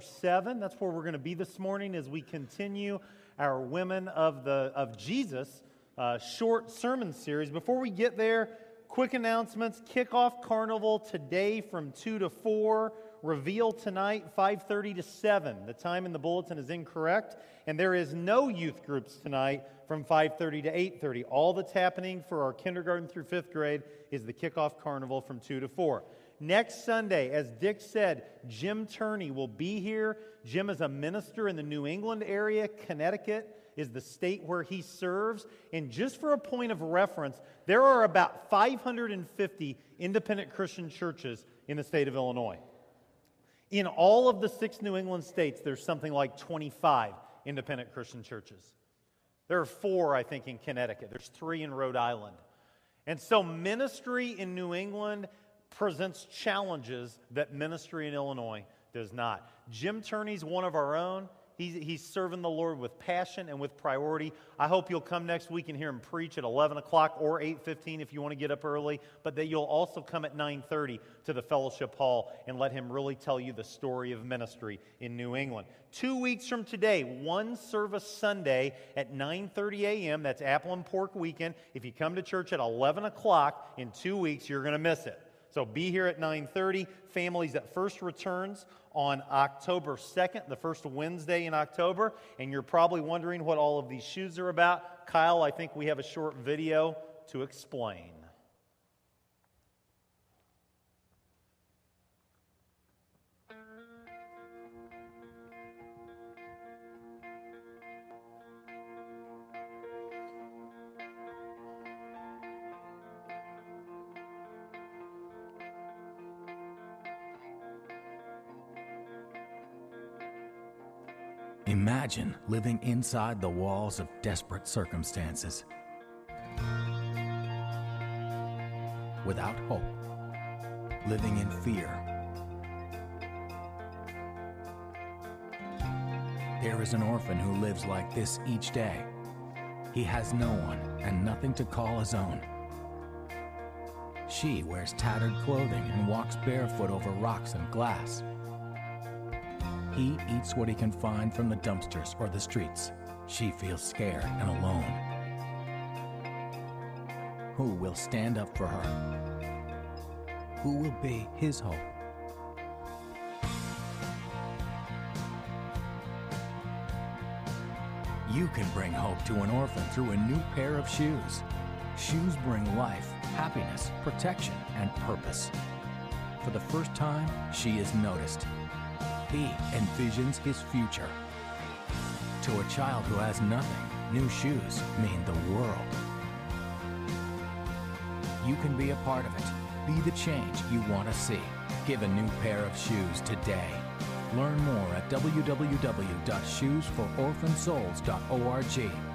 7. That's where we're going to be this morning as we continue our Women of, the, of Jesus uh, short sermon series. Before we get there, quick announcements. Kickoff Carnival today from 2 to 4. Reveal tonight 5:30 to 7. The time in the bulletin is incorrect, and there is no youth groups tonight from 5:30 to 8:30. All that's happening for our kindergarten through 5th grade is the kickoff carnival from 2 to 4. Next Sunday, as Dick said, Jim Turney will be here. Jim is a minister in the New England area. Connecticut is the state where he serves. And just for a point of reference, there are about 550 independent Christian churches in the state of Illinois. In all of the six New England states, there's something like 25 independent Christian churches. There are four, I think, in Connecticut. There's three in Rhode Island. And so, ministry in New England presents challenges that ministry in Illinois does not. Jim Turney's one of our own. He's, he's serving the Lord with passion and with priority. I hope you'll come next week and hear him preach at 11 o'clock or 8.15 if you want to get up early, but that you'll also come at 9.30 to the fellowship hall and let him really tell you the story of ministry in New England. Two weeks from today, one service Sunday at 9.30 a.m., that's Apple and Pork Weekend. If you come to church at 11 o'clock in two weeks, you're going to miss it. So be here at 9:30. Families that first returns on October 2nd, the first Wednesday in October, and you're probably wondering what all of these shoes are about. Kyle, I think we have a short video to explain. Imagine living inside the walls of desperate circumstances. Without hope, living in fear. There is an orphan who lives like this each day. He has no one and nothing to call his own. She wears tattered clothing and walks barefoot over rocks and glass. He eats what he can find from the dumpsters or the streets. She feels scared and alone. Who will stand up for her? Who will be his hope? You can bring hope to an orphan through a new pair of shoes. Shoes bring life, happiness, protection, and purpose. For the first time, she is noticed he envisions his future. To a child who has nothing, new shoes mean the world. You can be a part of it. Be the change you want to see. Give a new pair of shoes today. Learn more at www.shoesfororphansouls.org.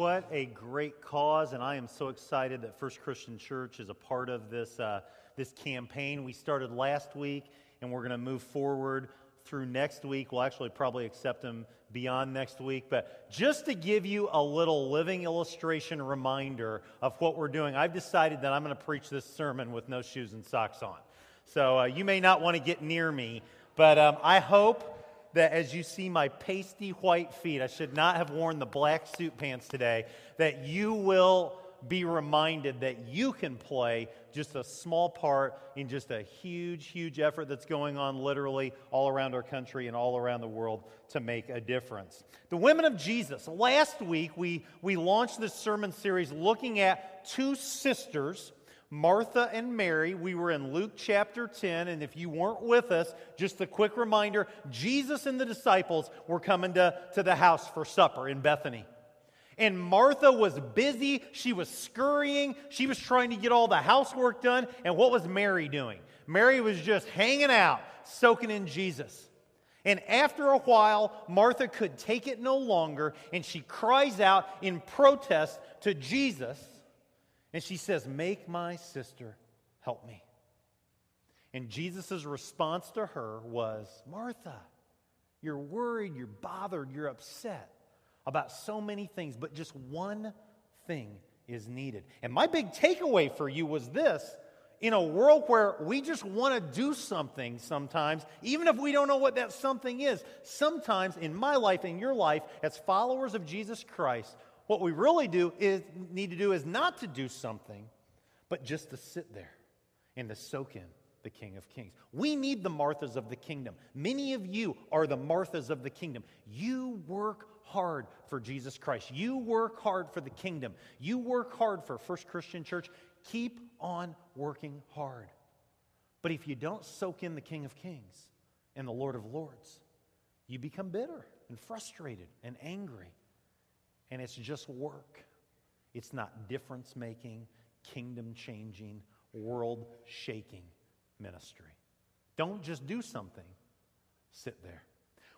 What a great cause, and I am so excited that First Christian Church is a part of this, uh, this campaign. We started last week, and we're going to move forward through next week. We'll actually probably accept them beyond next week. But just to give you a little living illustration reminder of what we're doing, I've decided that I'm going to preach this sermon with no shoes and socks on. So uh, you may not want to get near me, but um, I hope that as you see my pasty white feet, I should not have worn the black suit pants today, that you will be reminded that you can play just a small part in just a huge, huge effort that's going on literally all around our country and all around the world to make a difference. The Women of Jesus. Last week, we, we launched this sermon series looking at two sisters Martha and Mary. We were in Luke chapter 10, and if you weren't with us, just a quick reminder Jesus and the disciples were coming to, to the house for supper in Bethany. And Martha was busy. She was scurrying. She was trying to get all the housework done. And what was Mary doing? Mary was just hanging out, soaking in Jesus. And after a while, Martha could take it no longer, and she cries out in protest to Jesus and she says, Make my sister help me. And Jesus' response to her was, Martha, you're worried, you're bothered, you're upset about so many things, but just one thing is needed. And my big takeaway for you was this in a world where we just want to do something sometimes, even if we don't know what that something is, sometimes in my life, in your life, as followers of Jesus Christ, what we really do is need to do is not to do something, but just to sit there and to soak in the King of Kings. We need the Marthas of the kingdom. Many of you are the Marthas of the kingdom. You work hard for Jesus Christ. You work hard for the kingdom. You work hard for First Christian Church. Keep on working hard. But if you don't soak in the King of Kings and the Lord of Lords, you become bitter and frustrated and angry. And it's just work. It's not difference making, kingdom changing, world shaking ministry. Don't just do something, sit there.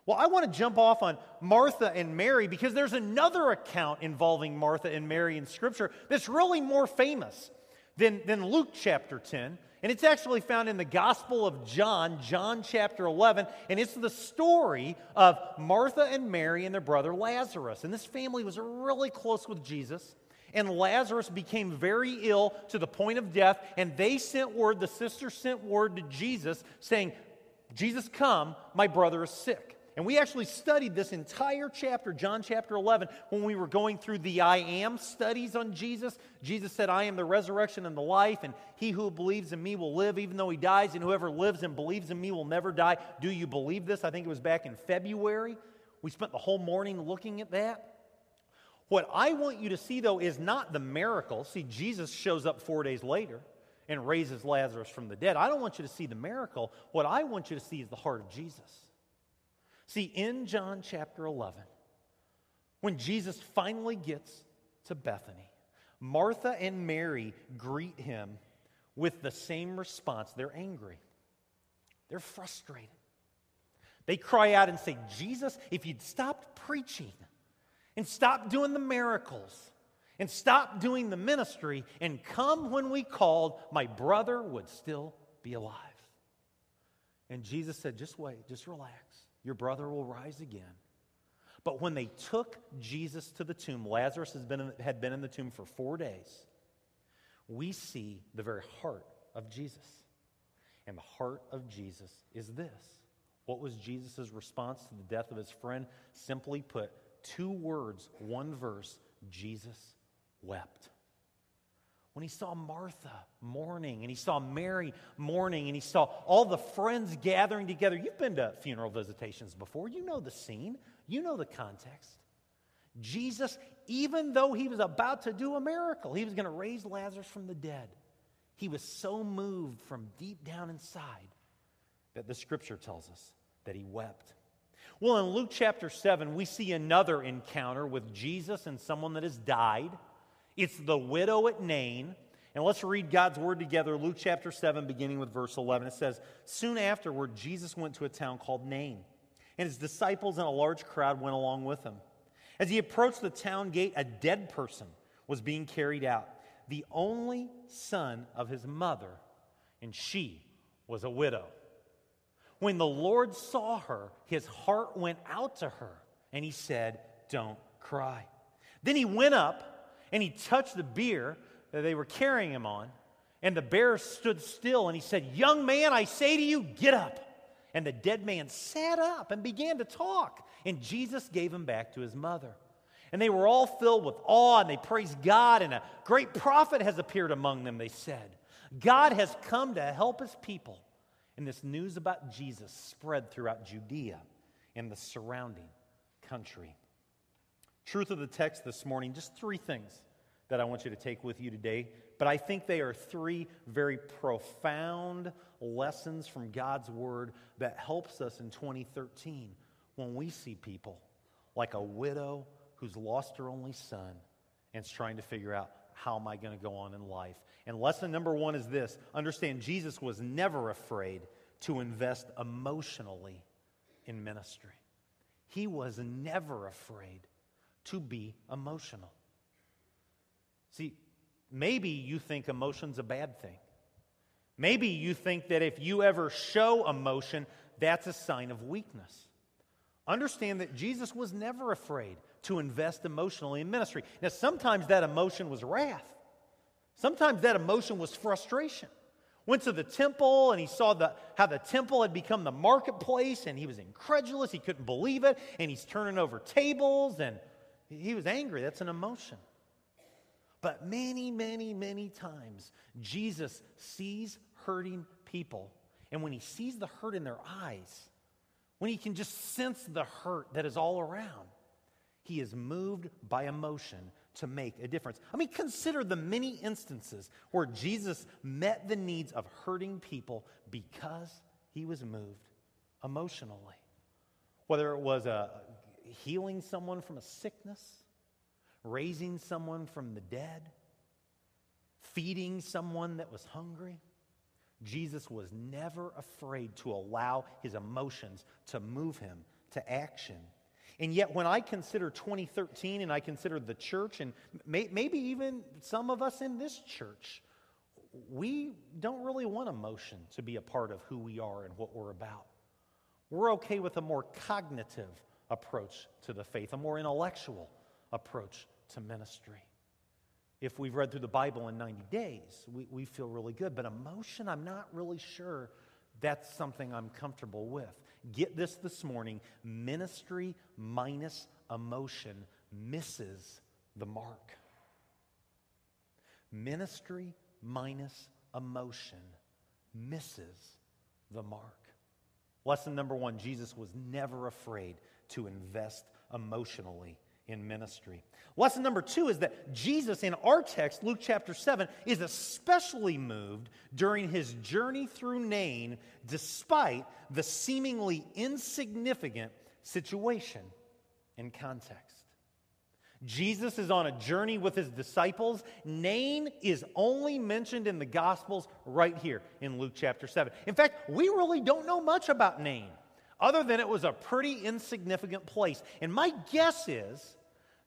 Well, I want to jump off on Martha and Mary because there's another account involving Martha and Mary in Scripture that's really more famous than, than Luke chapter 10. And it's actually found in the Gospel of John, John chapter 11. And it's the story of Martha and Mary and their brother Lazarus. And this family was really close with Jesus. And Lazarus became very ill to the point of death. And they sent word, the sisters sent word to Jesus saying, Jesus, come, my brother is sick. And we actually studied this entire chapter, John chapter 11, when we were going through the I am studies on Jesus. Jesus said, I am the resurrection and the life, and he who believes in me will live even though he dies, and whoever lives and believes in me will never die. Do you believe this? I think it was back in February. We spent the whole morning looking at that. What I want you to see, though, is not the miracle. See, Jesus shows up four days later and raises Lazarus from the dead. I don't want you to see the miracle. What I want you to see is the heart of Jesus. See, in John chapter 11, when Jesus finally gets to Bethany, Martha and Mary greet him with the same response. They're angry, they're frustrated. They cry out and say, Jesus, if you'd stopped preaching and stopped doing the miracles and stopped doing the ministry and come when we called, my brother would still be alive. And Jesus said, just wait, just relax. Your brother will rise again. But when they took Jesus to the tomb, Lazarus has been in, had been in the tomb for four days. We see the very heart of Jesus. And the heart of Jesus is this. What was Jesus' response to the death of his friend? Simply put, two words, one verse Jesus wept when he saw Martha mourning and he saw Mary mourning and he saw all the friends gathering together. You've been to funeral visitations before, you know the scene, you know the context. Jesus, even though he was about to do a miracle, he was going to raise Lazarus from the dead, he was so moved from deep down inside that the scripture tells us that he wept. Well, in Luke chapter 7, we see another encounter with Jesus and someone that has died. It's the widow at Nain. And let's read God's word together, Luke chapter 7, beginning with verse 11. It says, Soon afterward, Jesus went to a town called Nain, and his disciples and a large crowd went along with him. As he approached the town gate, a dead person was being carried out, the only son of his mother, and she was a widow. When the Lord saw her, his heart went out to her, and he said, Don't cry. Then he went up and he touched the bier that they were carrying him on. And the bear stood still and he said, Young man, I say to you, get up. And the dead man sat up and began to talk. And Jesus gave him back to his mother. And they were all filled with awe and they praised God. And a great prophet has appeared among them, they said. God has come to help his people. And this news about Jesus spread throughout Judea and the surrounding country. Truth of the text this morning, just three things that I want you to take with you today. But I think they are three very profound lessons from God's Word that helps us in 2013 when we see people like a widow who's lost her only son and is trying to figure out how am I going to go on in life. And lesson number one is this understand Jesus was never afraid to invest emotionally in ministry. He was never afraid to be emotional. See, maybe you think emotion's a bad thing. Maybe you think that if you ever show emotion, that's a sign of weakness. Understand that Jesus was never afraid to invest emotionally in ministry. Now, sometimes that emotion was wrath, sometimes that emotion was frustration. Went to the temple and he saw the, how the temple had become the marketplace and he was incredulous. He couldn't believe it. And he's turning over tables and he was angry. That's an emotion. But many, many, many times, Jesus sees hurting people. And when he sees the hurt in their eyes, when he can just sense the hurt that is all around, he is moved by emotion to make a difference. I mean, consider the many instances where Jesus met the needs of hurting people because he was moved emotionally. Whether it was a, healing someone from a sickness, raising someone from the dead, feeding someone that was hungry. Jesus was never afraid to allow his emotions to move him to action. And yet, when I consider 2013 and I consider the church, and may, maybe even some of us in this church, we don't really want emotion to be a part of who we are and what we're about. We're okay with a more cognitive approach to the faith, a more intellectual approach to ministry. If we've read through the Bible in 90 days, we, we feel really good. But emotion, I'm not really sure that's something I'm comfortable with. Get this this morning ministry minus emotion misses the mark. Ministry minus emotion misses the mark. Lesson number one Jesus was never afraid to invest emotionally in ministry. Lesson number two is that Jesus, in our text, Luke chapter 7, is especially moved during his journey through Nain, despite the seemingly insignificant situation and context. Jesus is on a journey with his disciples. Nain is only mentioned in the Gospels right here in Luke chapter 7. In fact, we really don't know much about Nain other than it was a pretty insignificant place. And my guess is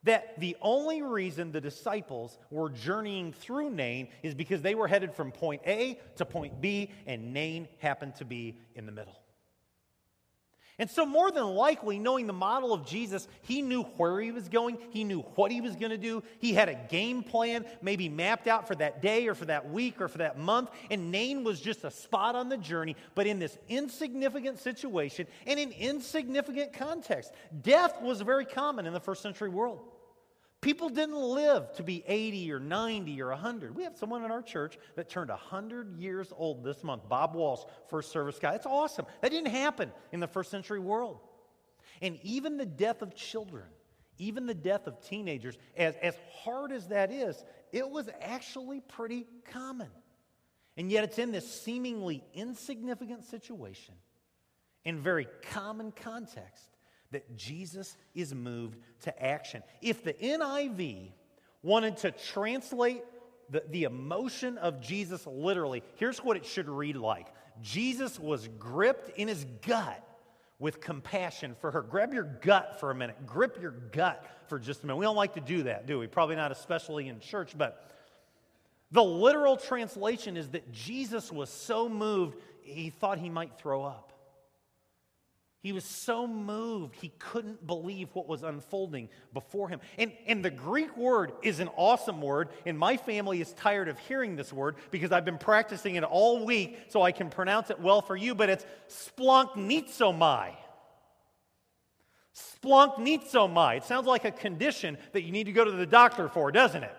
that the only reason the disciples were journeying through Nain is because they were headed from point A to point B, and Nain happened to be in the middle. And so, more than likely, knowing the model of Jesus, he knew where he was going, he knew what he was going to do. He had a game plan, maybe mapped out for that day or for that week or for that month. And Nain was just a spot on the journey, but in this insignificant situation and in insignificant context. Death was very common in the first century world. People didn't live to be 80 or 90 or 100. We have someone in our church that turned 100 years old this month. Bob Walsh, first service guy. That's awesome. That didn't happen in the first century world. And even the death of children, even the death of teenagers, as, as hard as that is, it was actually pretty common. And yet it's in this seemingly insignificant situation, in very common context, that Jesus is moved to action. If the NIV wanted to translate the, the emotion of Jesus literally, here's what it should read like Jesus was gripped in his gut with compassion for her. Grab your gut for a minute. Grip your gut for just a minute. We don't like to do that, do we? Probably not, especially in church, but the literal translation is that Jesus was so moved, he thought he might throw up. He was so moved, he couldn't believe what was unfolding before him. And, and the Greek word is an awesome word, and my family is tired of hearing this word because I've been practicing it all week so I can pronounce it well for you, but it's splanchnizomai. Splanchnizomai. It sounds like a condition that you need to go to the doctor for, doesn't it?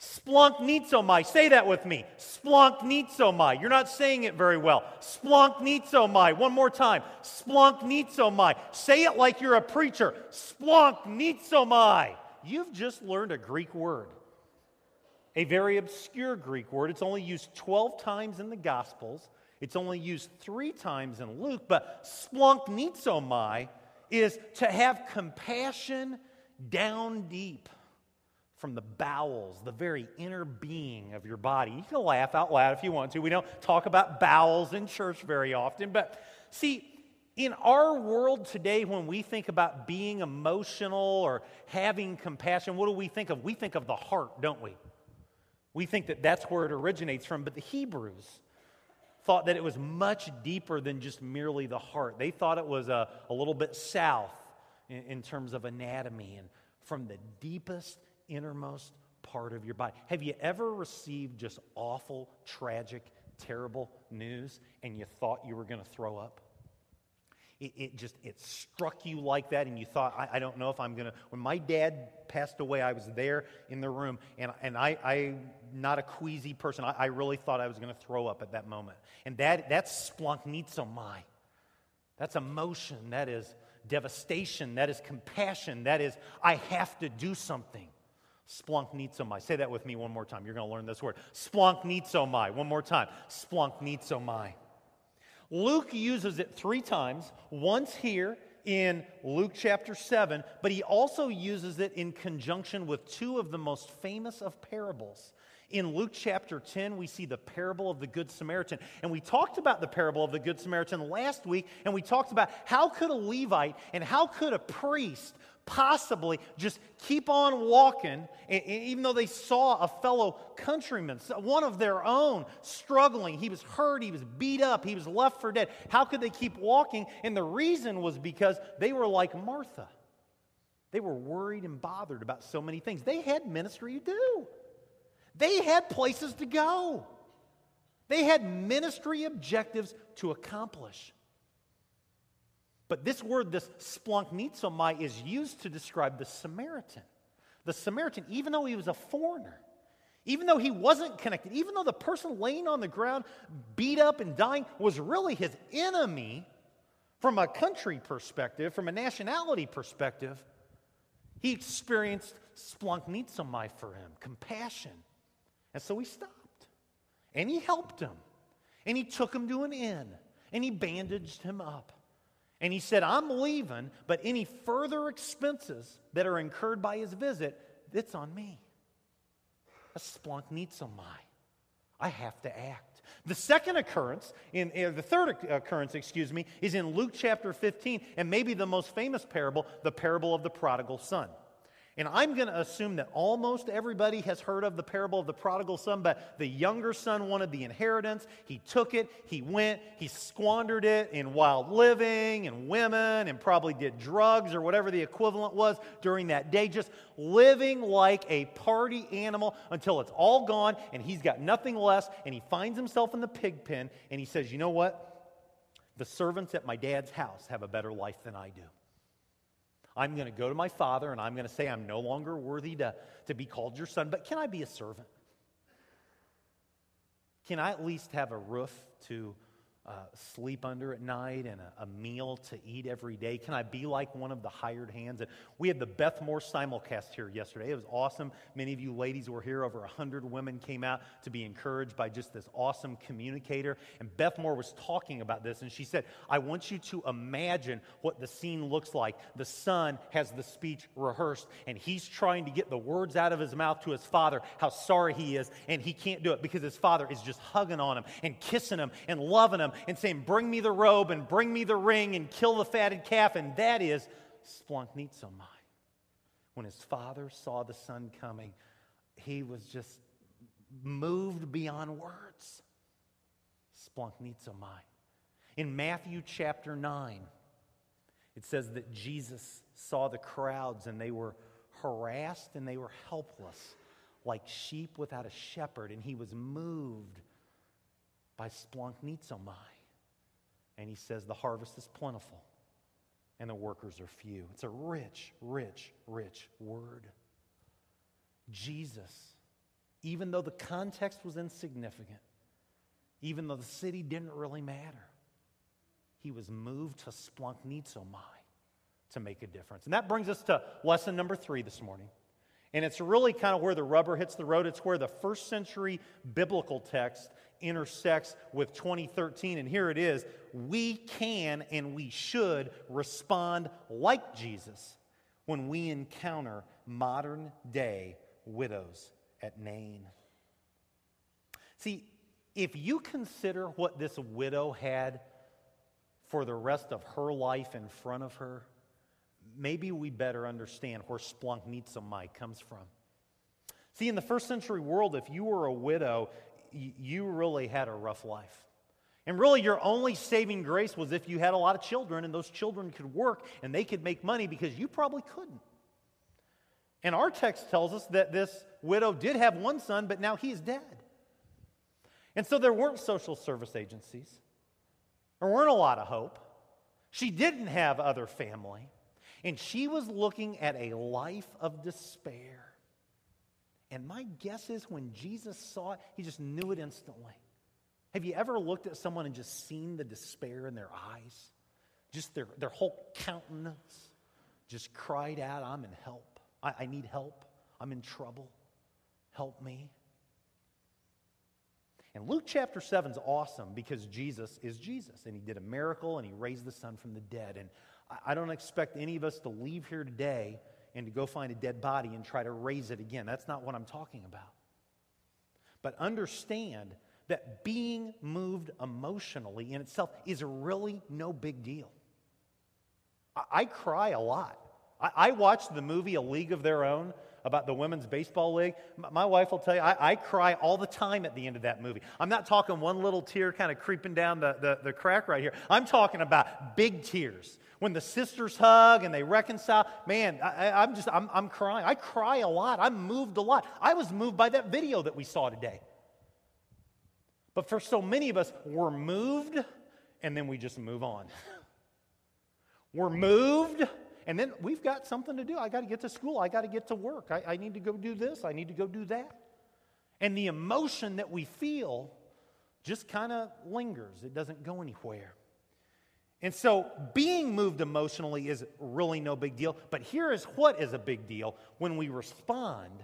Splanchnizomai. Say that with me. Splanchnizomai. You're not saying it very well. Splanchnizomai. One more time. Splanchnizomai. Say it like you're a preacher. Splanchnizomai. You've just learned a Greek word. A very obscure Greek word. It's only used 12 times in the Gospels. It's only used three times in Luke. But splanchnizomai is to have compassion down deep from the bowels, the very inner being of your body. You can laugh out loud if you want to. We don't talk about bowels in church very often, but see, in our world today, when we think about being emotional or having compassion, what do we think of? We think of the heart, don't we? We think that that's where it originates from, but the Hebrews thought that it was much deeper than just merely the heart. They thought it was a, a little bit south in, in terms of anatomy and from the deepest innermost part of your body. Have you ever received just awful, tragic terrible news and you thought you were going to throw up? It, it, just it struck you like that and you thought i, I don't know if i'm going to when my dad passed away i was there in the room and, and I, i'm not a queasy person. I, I really thought i was going to throw up at that moment. And that, that's splanchnizomai that's emotion. That is devastation. That is compassion. That is i have to do something Splanchnizomai. Say that with me one more time. You're going to learn this word. Splanchnizomai. One more time. Splanchnizomai. Luke uses it three times, once here in Luke chapter 7, but he also uses it in conjunction with two of the most famous of parables. In Luke chapter 10, we see the parable of the Good Samaritan. And we talked about the parable of the Good Samaritan last week, and we talked about how could a Levite and how could a priest possibly just keep on walking, even though they saw a fellow countryman, one of their own, struggling. He was hurt, he was beat up, he was left for dead. How could they keep walking? And the reason was because they were like Martha. They were worried and bothered about so many things. They had ministry to do, they had places to go, they had ministry objectives to accomplish. But this word, this splanchnizomai, is used to describe the Samaritan. The Samaritan, even though he was a foreigner, even though he wasn't connected, even though the person laying on the ground, beat up and dying, was really his enemy from a country perspective, from a nationality perspective, he experienced splanchnizomai for him, compassion. And so he stopped. And he helped him. And he took him to an inn. And he bandaged him up. And he said, I'm leaving, but any further expenses that are incurred by his visit, it's on me. I splunk needs a splanchnizomai. I have to act. The second occurrence, in, uh, the third occurrence, excuse me, is in Luke chapter 15, and maybe the most famous parable, the parable of the prodigal son. And I'm going to assume that almost everybody has heard of the parable of the prodigal son, but the younger son wanted the inheritance. He took it, he went, he squandered it in wild living and women, and probably did drugs or whatever the equivalent was during that day, just living like a party animal until it's all gone and he's got nothing less. And he finds himself in the pig pen and he says, You know what? The servants at my dad's house have a better life than I do. I'm going to go to my father and I'm going to say, I'm no longer worthy to, to be called your son, but can I be a servant? Can I at least have a roof to uh, sleep under at night and a, a, meal to eat every day? Can I be like one of the hired hands? And we had the Beth Moore simulcast here yesterday. It was awesome. Many of you ladies were here. Over 100 women came out to be encouraged by just this awesome communicator. And Beth Moore was talking about this, and she said, I want you to imagine what the scene looks like. The son has the speech rehearsed, and he's trying to get the words out of his mouth to his father, how sorry he is, and he can't do it because his father is just hugging on him and kissing him and loving him and saying, Bring me the robe and bring me the ring and kill the fatted calf. And that is splanchnizomai. When his father saw the son coming, he was just moved beyond words. Splanchnizomai. In Matthew chapter 9, it says that Jesus saw the crowds and they were harassed and they were helpless, like sheep without a shepherd, and he was moved by splanchnizomai. And he says, The harvest is plentiful and the workers are few. It's a rich, rich, rich word. Jesus, even though the context was insignificant, even though the city didn't really matter, he was moved to splanchnizomai to make a difference. And that brings us to lesson number three this morning. And it's really kind of where the rubber hits the road. It's where the first century biblical text intersects with 2013. And here it is we can and we should respond like Jesus when we encounter modern day widows at Nain. See, if you consider what this widow had for the rest of her life in front of her, maybe we better understand where splanchnizomai comes from. See, in the first century world, if you were a widow, you really had a rough life. And really, your only saving grace was if you had a lot of children and those children could work and they could make money because you probably couldn't. And our text tells us that this widow did have one son, but now he's dead. And so there weren't social service agencies. There weren't a lot of hope. She didn't have other family. And she was looking at a life of despair. And my guess is when Jesus saw it, he just knew it instantly. Have you ever looked at someone and just seen the despair in their eyes? Just their, their whole countenance just cried out, I'm in help. I, I need help. I'm in trouble. Help me. And Luke chapter 7 is awesome because Jesus is Jesus and he did a miracle and he raised the son from the dead. And I don't expect any of us to leave here today and to go find a dead body and try to raise it again. That's not what I'm talking about. But understand that being moved emotionally in itself is really no big deal. I, I cry a lot. I, I watched the movie A League of Their Own about the Women's Baseball League. My wife will tell you, I, I, cry all the time at the end of that movie. I'm not talking one little tear kind of creeping down the, the, the crack right here. I'm talking about big tears. When the sisters hug and they reconcile, man, I, am just, I'm, I'm crying. I cry a lot. I'm moved a lot. I was moved by that video that we saw today. But for so many of us, we're moved and then we just move on. we're moved and then we've got something to do. I got to get to school. I got to get to work. I, I need to go do this. I need to go do that. And the emotion that we feel just kind of lingers, it doesn't go anywhere. And so being moved emotionally is really no big deal. But here is what is a big deal when we respond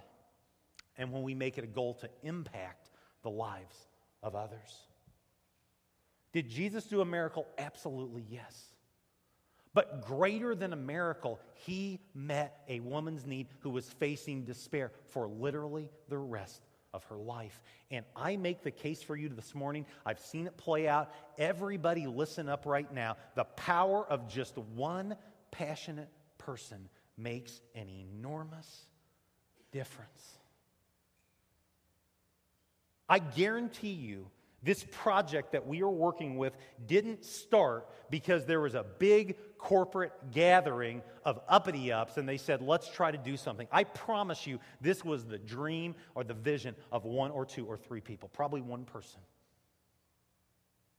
and when we make it a goal to impact the lives of others. Did Jesus do a miracle? Absolutely yes. But greater than a miracle, he met a woman's need who was facing despair for literally the rest of her life. And I make the case for you this morning. I've seen it play out. Everybody, listen up right now. The power of just one passionate person makes an enormous difference. I guarantee you this project that we are working with didn't start because there was a big corporate gathering of uppity ups and they said, let's try to do something. I promise you, this was the dream or the vision of one or two or three people, probably one person.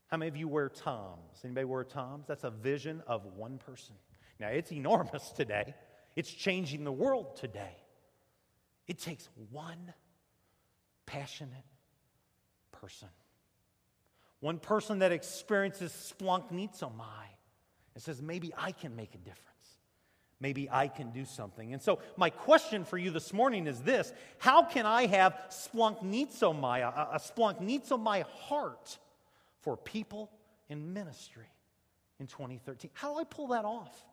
How many of you wear Toms? Anybody wear Toms? That's a vision of one person. Now, it's enormous today, it's changing the world today. It takes one passionate person. One person that experiences splanchnizomai and says, maybe I can make a difference. Maybe I can do something. And so, my question for you this morning is this How can I have splanchnizomai, a, a splanchnizomai heart for people in ministry in 2013? How do I pull that off?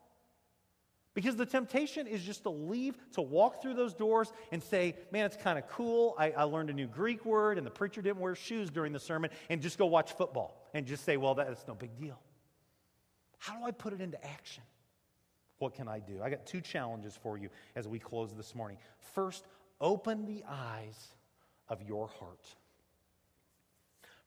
Because the temptation is just to leave, to walk through those doors and say, man, it's kind of cool. I, I, learned a new Greek word, and the preacher didn't wear shoes during the sermon, and just go watch football and just say, well, that's no big deal. How do I put it into action? What can I do? I got two challenges for you as we close this morning. First, open the eyes of your heart.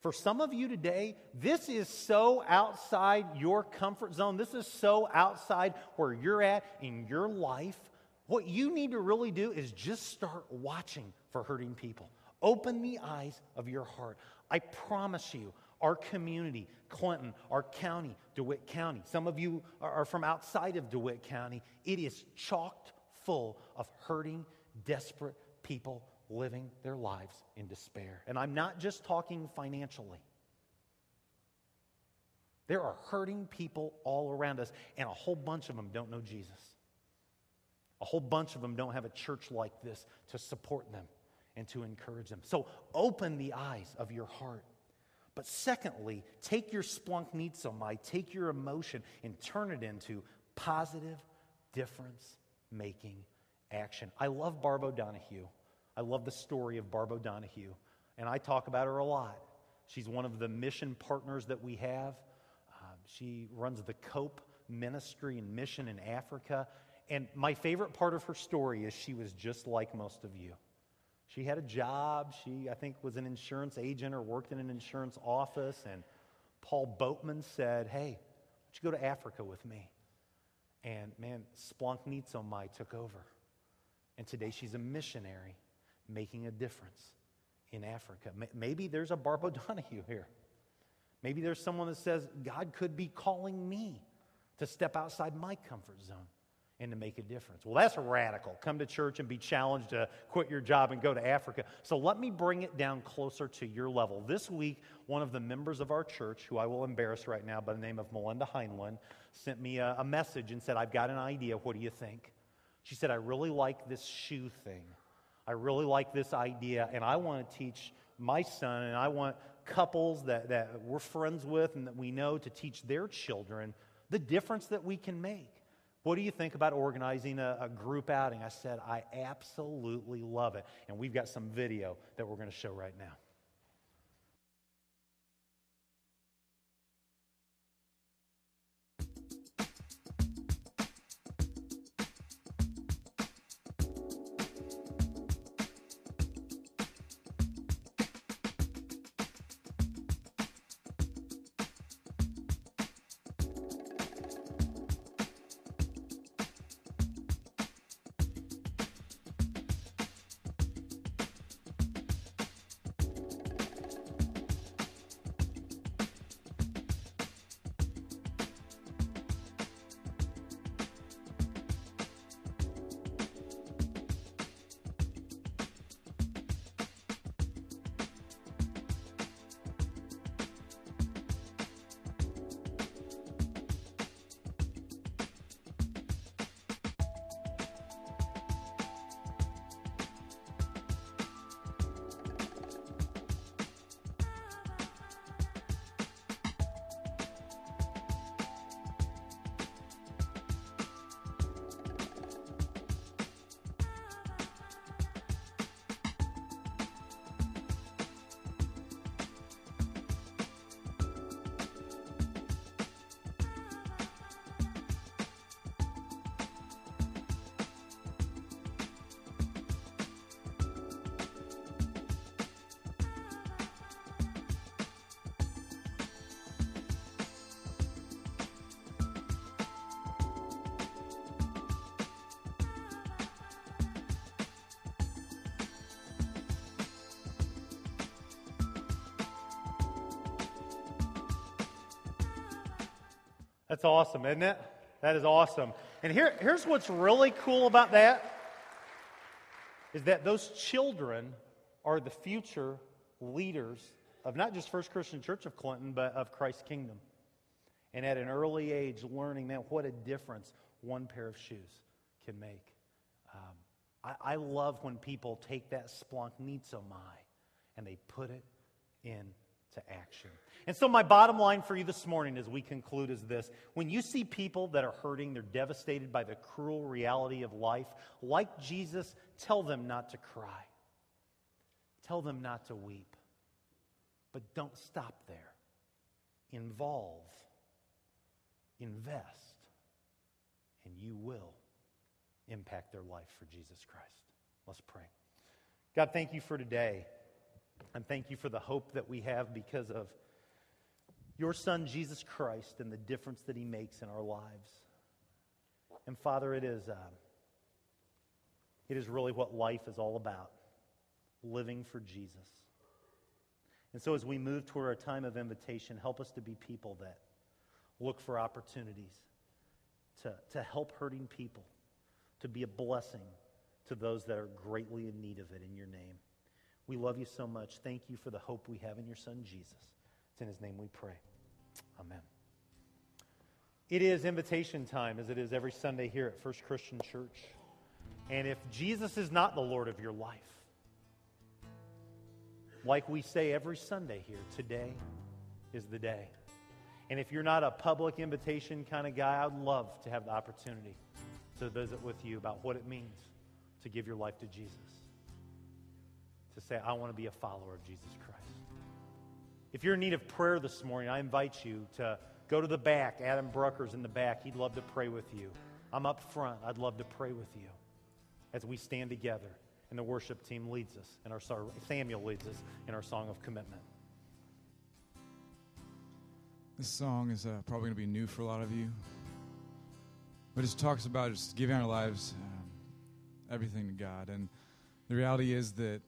For some of you today, this is so outside your comfort zone. This is so outside where you're at in your life. What you need to really do is just start watching for hurting people. Open the eyes of your heart. I promise you, our community, Clinton, our county, DeWitt County, some of you are from outside of DeWitt County, it is chocked full of hurting, desperate people living their lives in despair. And I'm not just talking financially. There are hurting people all around us, and a whole bunch of them don't know Jesus. A whole bunch of them don't have a church like this to support them and to encourage them. So open the eyes of your heart. But secondly, take your splanchnizomai, take your emotion, and turn it into positive, difference making action. I love Barb O'Donohue. I love the story of Barb O'Donohue, and I talk about her a lot. She's one of the mission partners that we have. Uh, she runs the COPE ministry and mission in Africa. And my favorite part of her story is she was just like most of you. She had a job. She, I think, was an insurance agent or worked in an insurance office. And Paul Boatman said, Hey, why don't you go to Africa with me? And man, Splunk took over. And today she's a missionary making a difference in Africa. Maybe there's a Barb O'Donohue here. Maybe there's someone that says, God could be calling me to step outside my comfort zone and to make a difference. Well, that's radical. Come to church and be challenged to quit your job and go to Africa. So let me bring it down closer to your level. This week, one of the members of our church, who I will embarrass right now by the name of Melinda Heinlein, sent me a, a message and said, I've got an idea. What do you think? She said, I really like this shoe thing. I really like this idea, and I want to teach my son, and I want couples that, that we're friends with and that we know to teach their children the difference that we can make. What do you think about organizing a, a, group outing? I said, I absolutely love it. And we've got some video that we're going to show right now. That's awesome, isn't it? That is awesome. And here, here's what's really cool about that is that those children are the future leaders of not just First Christian Church of Clinton, but of Christ's kingdom. And at an early age, learning, man, what a difference one pair of shoes can make. Um, I, I, love when people take that Splunk Nizomai and they put it in to action. And so, my bottom line for you this morning as we conclude is this when you see people that are hurting, they're devastated by the cruel reality of life, like Jesus, tell them not to cry, tell them not to weep. But don't stop there. Involve, invest, and you will impact their life for Jesus Christ. Let's pray. God, thank you for today. And thank you for the hope that we have because of your Son, Jesus Christ, and the difference that he makes in our lives. And Father, it is, uh, it is really what life is all about living for Jesus. And so, as we move toward our time of invitation, help us to be people that look for opportunities to, to help hurting people, to be a blessing to those that are greatly in need of it in your name. We love you so much. Thank you for the hope we have in your Son, Jesus. It's in his name we pray. Amen. It is invitation time, as it is every Sunday here at First Christian Church. And if Jesus is not the Lord of your life, like we say every Sunday here, today is the day. And if you're not a public invitation kind of guy, I'd love to have the opportunity to visit with you about what it means to give your life to Jesus to say, I want to be a follower of Jesus Christ. If you're in need of prayer this morning, I invite you to go to the back. Adam Brucker's in the back. He'd love to pray with you. I'm up front. I'd love to pray with you as we stand together and the worship team leads us, and our Samuel leads us in our song of commitment. This song is uh, probably going to be new for a lot of you, but it talks about just giving our lives um, everything to God. And the reality is that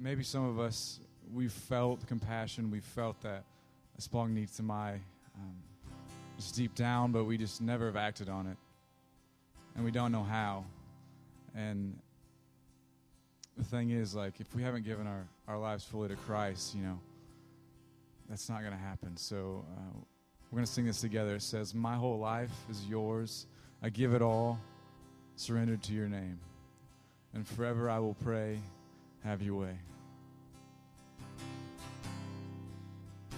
maybe some of us, we've felt compassion, we've felt that a splanchnizomai um, just deep down, but we just never have acted on it. And we don't know how. And the thing is, like, if we haven't given our, our lives fully to Christ, you know, that's not going to happen. So uh, we're going to sing this together. It says, My whole life is yours. I give it all, surrendered to your name. And forever I will pray, have your way.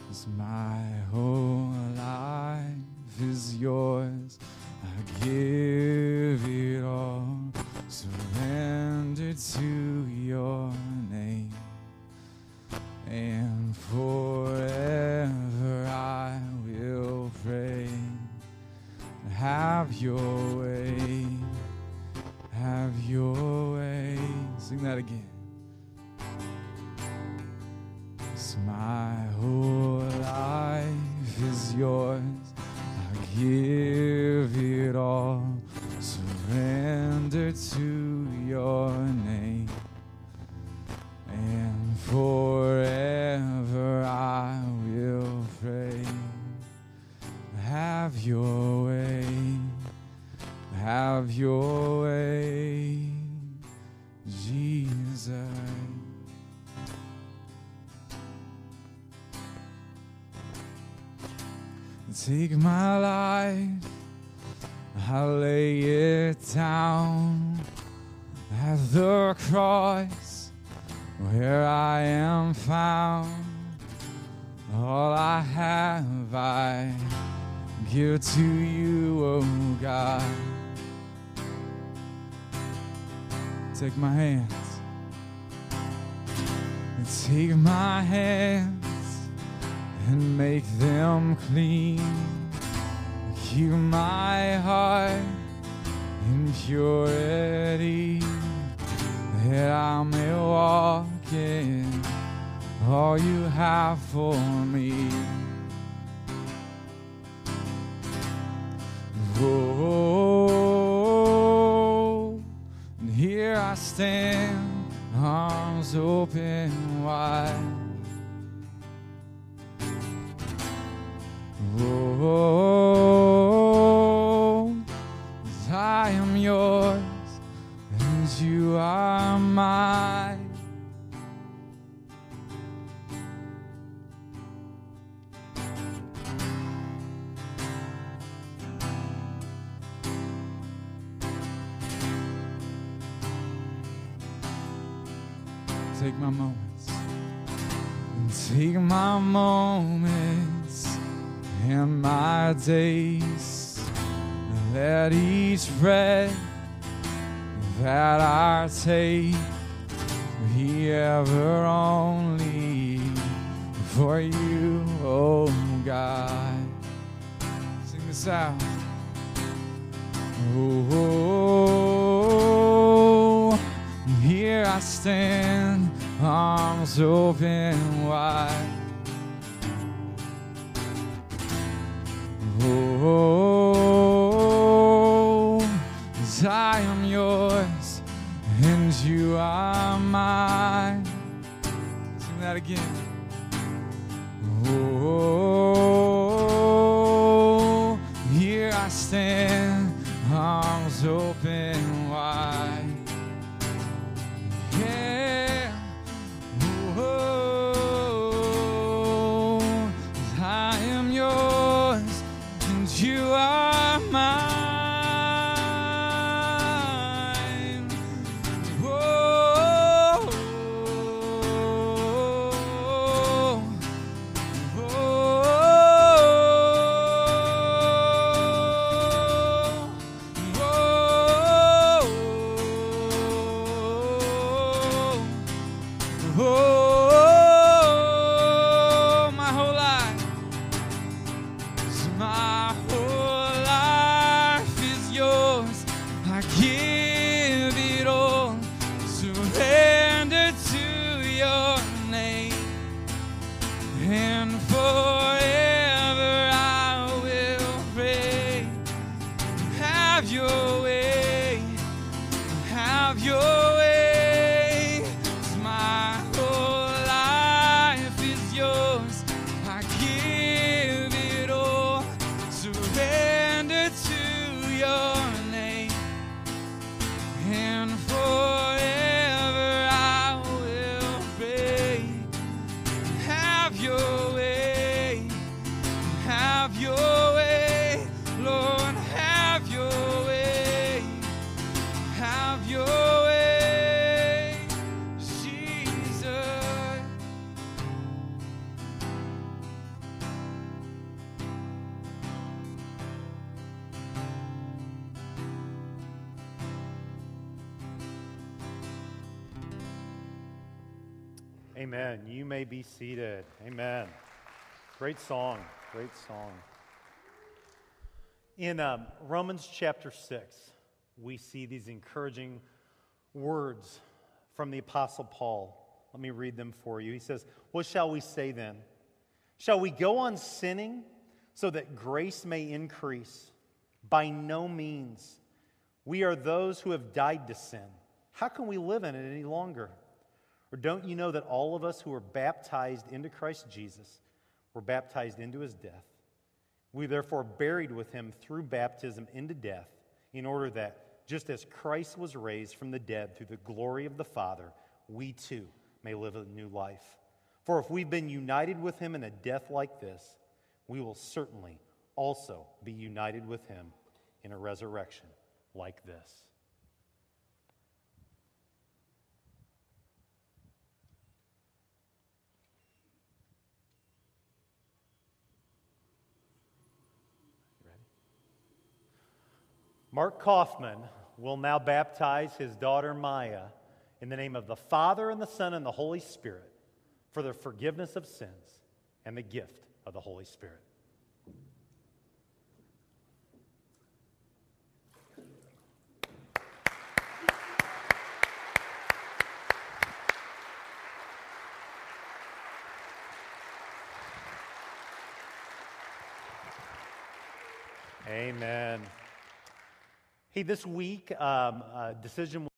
Cause my whole life is yours. I give it all, surrender to your name. And forever I will pray. Have your life, I lay it down at the cross where I am found. All I have I give to you, oh God. Take my hands take my hands and make them clean. Keep my heart in purity that I may walk in all you have for me. Oh, and here I stand, arms open wide. Oh, yours and you are mine. Take my moments. Take my moments and my days. Let each breath that I take be ever only for you, oh God. Sing this out. Oh, here I stand, arms open wide. Oh, you are mine. Sing that again. Oh, here I stand, arms open Hallelujah. Seated. Amen. Great song. Great song. In um, Romans chapter 6, we see these encouraging words from the Apostle Paul. Let me read them for you. He says, What shall we say then? Shall we go on sinning so that grace may increase? By no means. We are those who have died to sin. How can we live in it any longer? Or don't you know that all of us who were baptized into Christ Jesus were baptized into his death? We therefore buried with him through baptism into death, in order that, just as Christ was raised from the dead through the glory of the Father, we too may live a new life. For if we've been united with him in a death like this, we will certainly also be united with him in a resurrection like this. Mark Kaufman will now baptize his daughter Maya in the name of the Father and the Son and the Holy Spirit for the forgiveness of sins and the gift of the Holy Spirit. Amen. Hey, this week, um, a decision